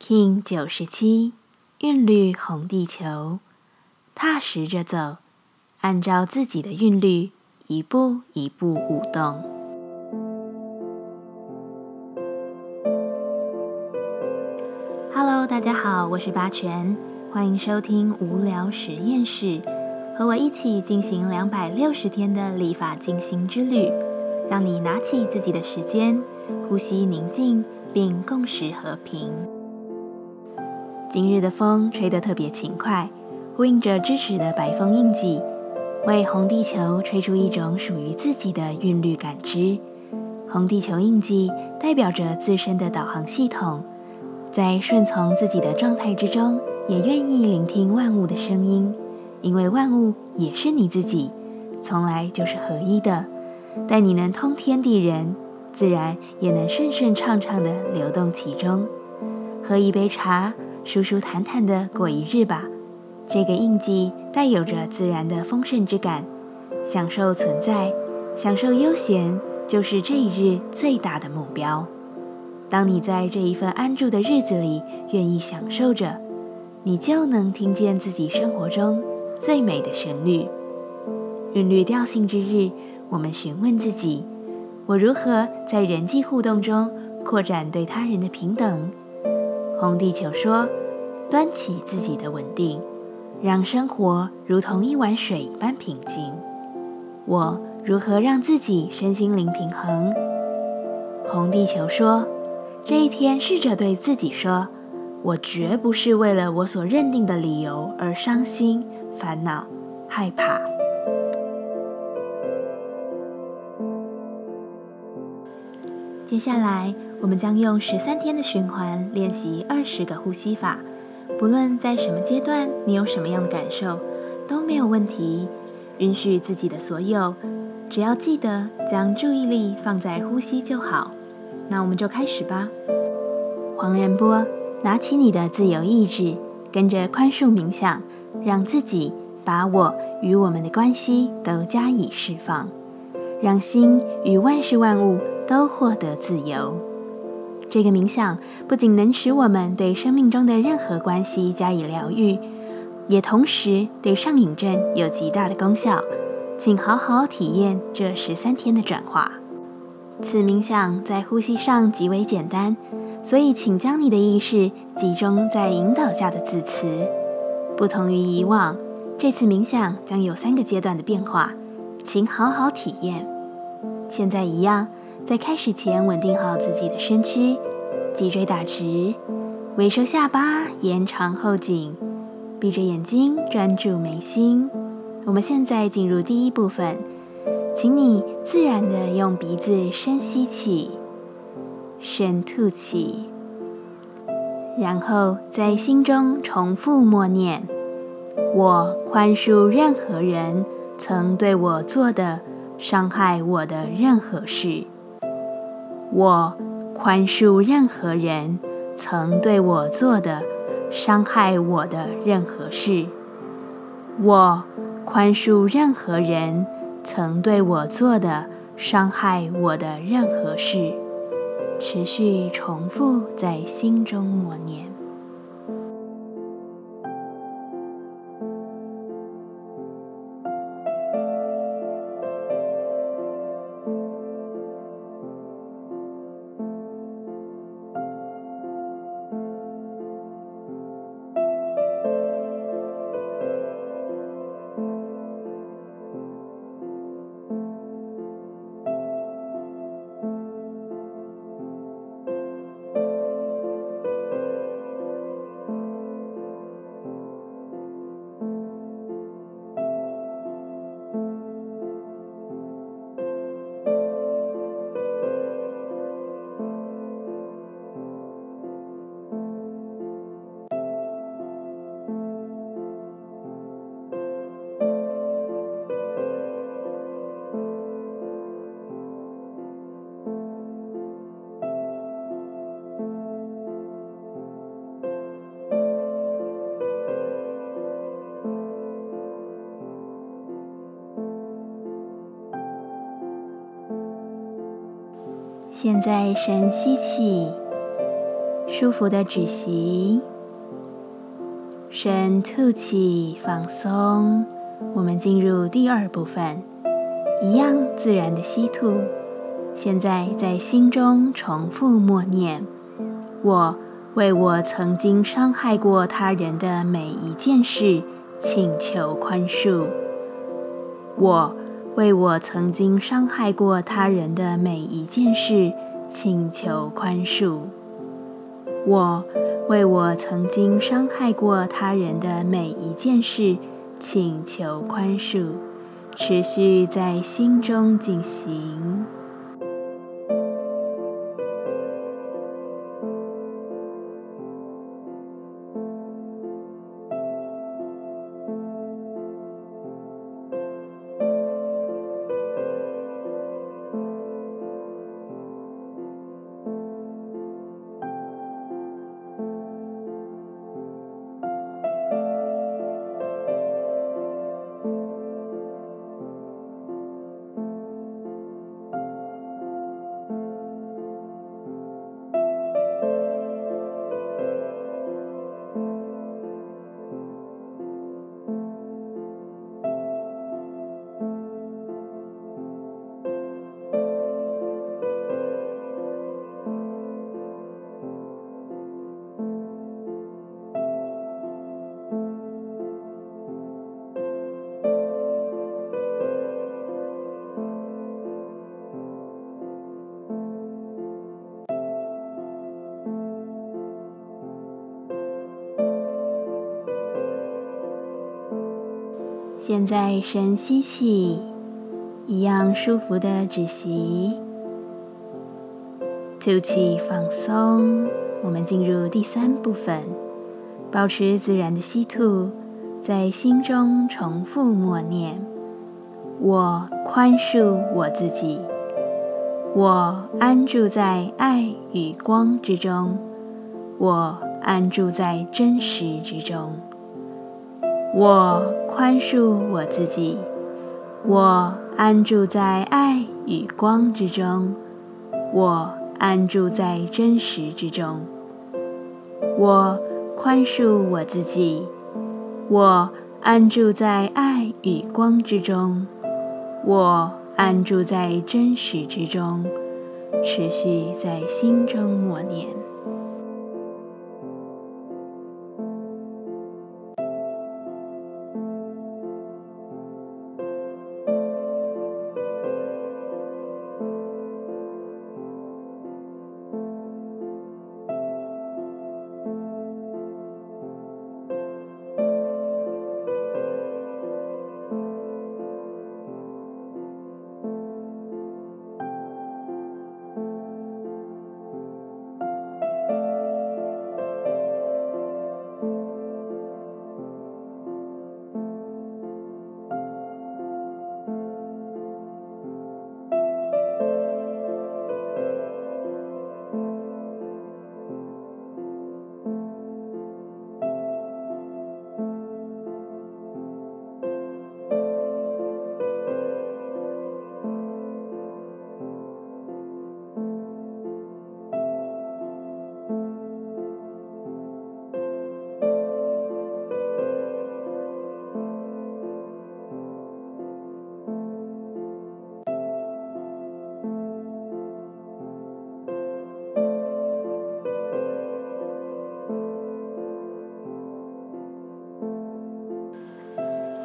King 九十七，韵律红地球，踏实着走，按照自己的韵律，一步一步舞动。Hello，大家好，我是八全，欢迎收听无聊实验室，和我一起进行两百六十天的立法进行之旅，让你拿起自己的时间，呼吸宁静，并共识和平。今日的风吹得特别勤快，呼应着支持的白风印记，为红地球吹出一种属于自己的韵律感知。红地球印记代表着自身的导航系统，在顺从自己的状态之中，也愿意聆听万物的声音，因为万物也是你自己，从来就是合一的。待你能通天地人，自然也能顺顺畅畅地流动其中。喝一杯茶。舒舒坦坦的过一日吧。这个印记带有着自然的丰盛之感，享受存在，享受悠闲，就是这一日最大的目标。当你在这一份安住的日子里愿意享受着，你就能听见自己生活中最美的旋律。韵律调性之日，我们询问自己：我如何在人际互动中扩展对他人的平等？红地球说：“端起自己的稳定，让生活如同一碗水一般平静。我如何让自己身心灵平衡？”红地球说：“这一天，试着对自己说：我绝不是为了我所认定的理由而伤心、烦恼、害怕。”接下来。我们将用十三天的循环练习二十个呼吸法，不论在什么阶段，你有什么样的感受都没有问题。允许自己的所有，只要记得将注意力放在呼吸就好。那我们就开始吧。黄仁波，拿起你的自由意志，跟着宽恕冥想，让自己把我与我们的关系都加以释放，让心与万事万物都获得自由。这个冥想不仅能使我们对生命中的任何关系加以疗愈，也同时对上瘾症有极大的功效。请好好体验这十三天的转化。此冥想在呼吸上极为简单，所以请将你的意识集中在引导下的字词。不同于以往，这次冥想将有三个阶段的变化，请好好体验。现在一样。在开始前，稳定好自己的身躯，脊椎打直，微收下巴，延长后颈，闭着眼睛专注眉心。我们现在进入第一部分，请你自然的用鼻子深吸气，深吐气，然后在心中重复默念：“我宽恕任何人曾对我做的伤害我的任何事。”我宽恕任何人曾对我做的伤害我的任何事。我宽恕任何人曾对我做的伤害我的任何事。持续重复在心中默念。现在深吸气，舒服的止息，深吐气，放松。我们进入第二部分，一样自然的吸吐。现在在心中重复默念：我为我曾经伤害过他人的每一件事请求宽恕。我为我曾经伤害过他人的每一件事请求宽恕。我为我曾经伤害过他人的每一件事请求宽恕，持续在心中进行。现在深吸气，一样舒服的止息，吐气放松。我们进入第三部分，保持自然的吸吐，在心中重复默念：我宽恕我自己，我安住在爱与光之中，我安住在真实之中。我宽恕我自己，我安住在爱与光之中，我安住在真实之中。我宽恕我自己，我安住在爱与光之中，我安住在真实之中，持续在心中默念。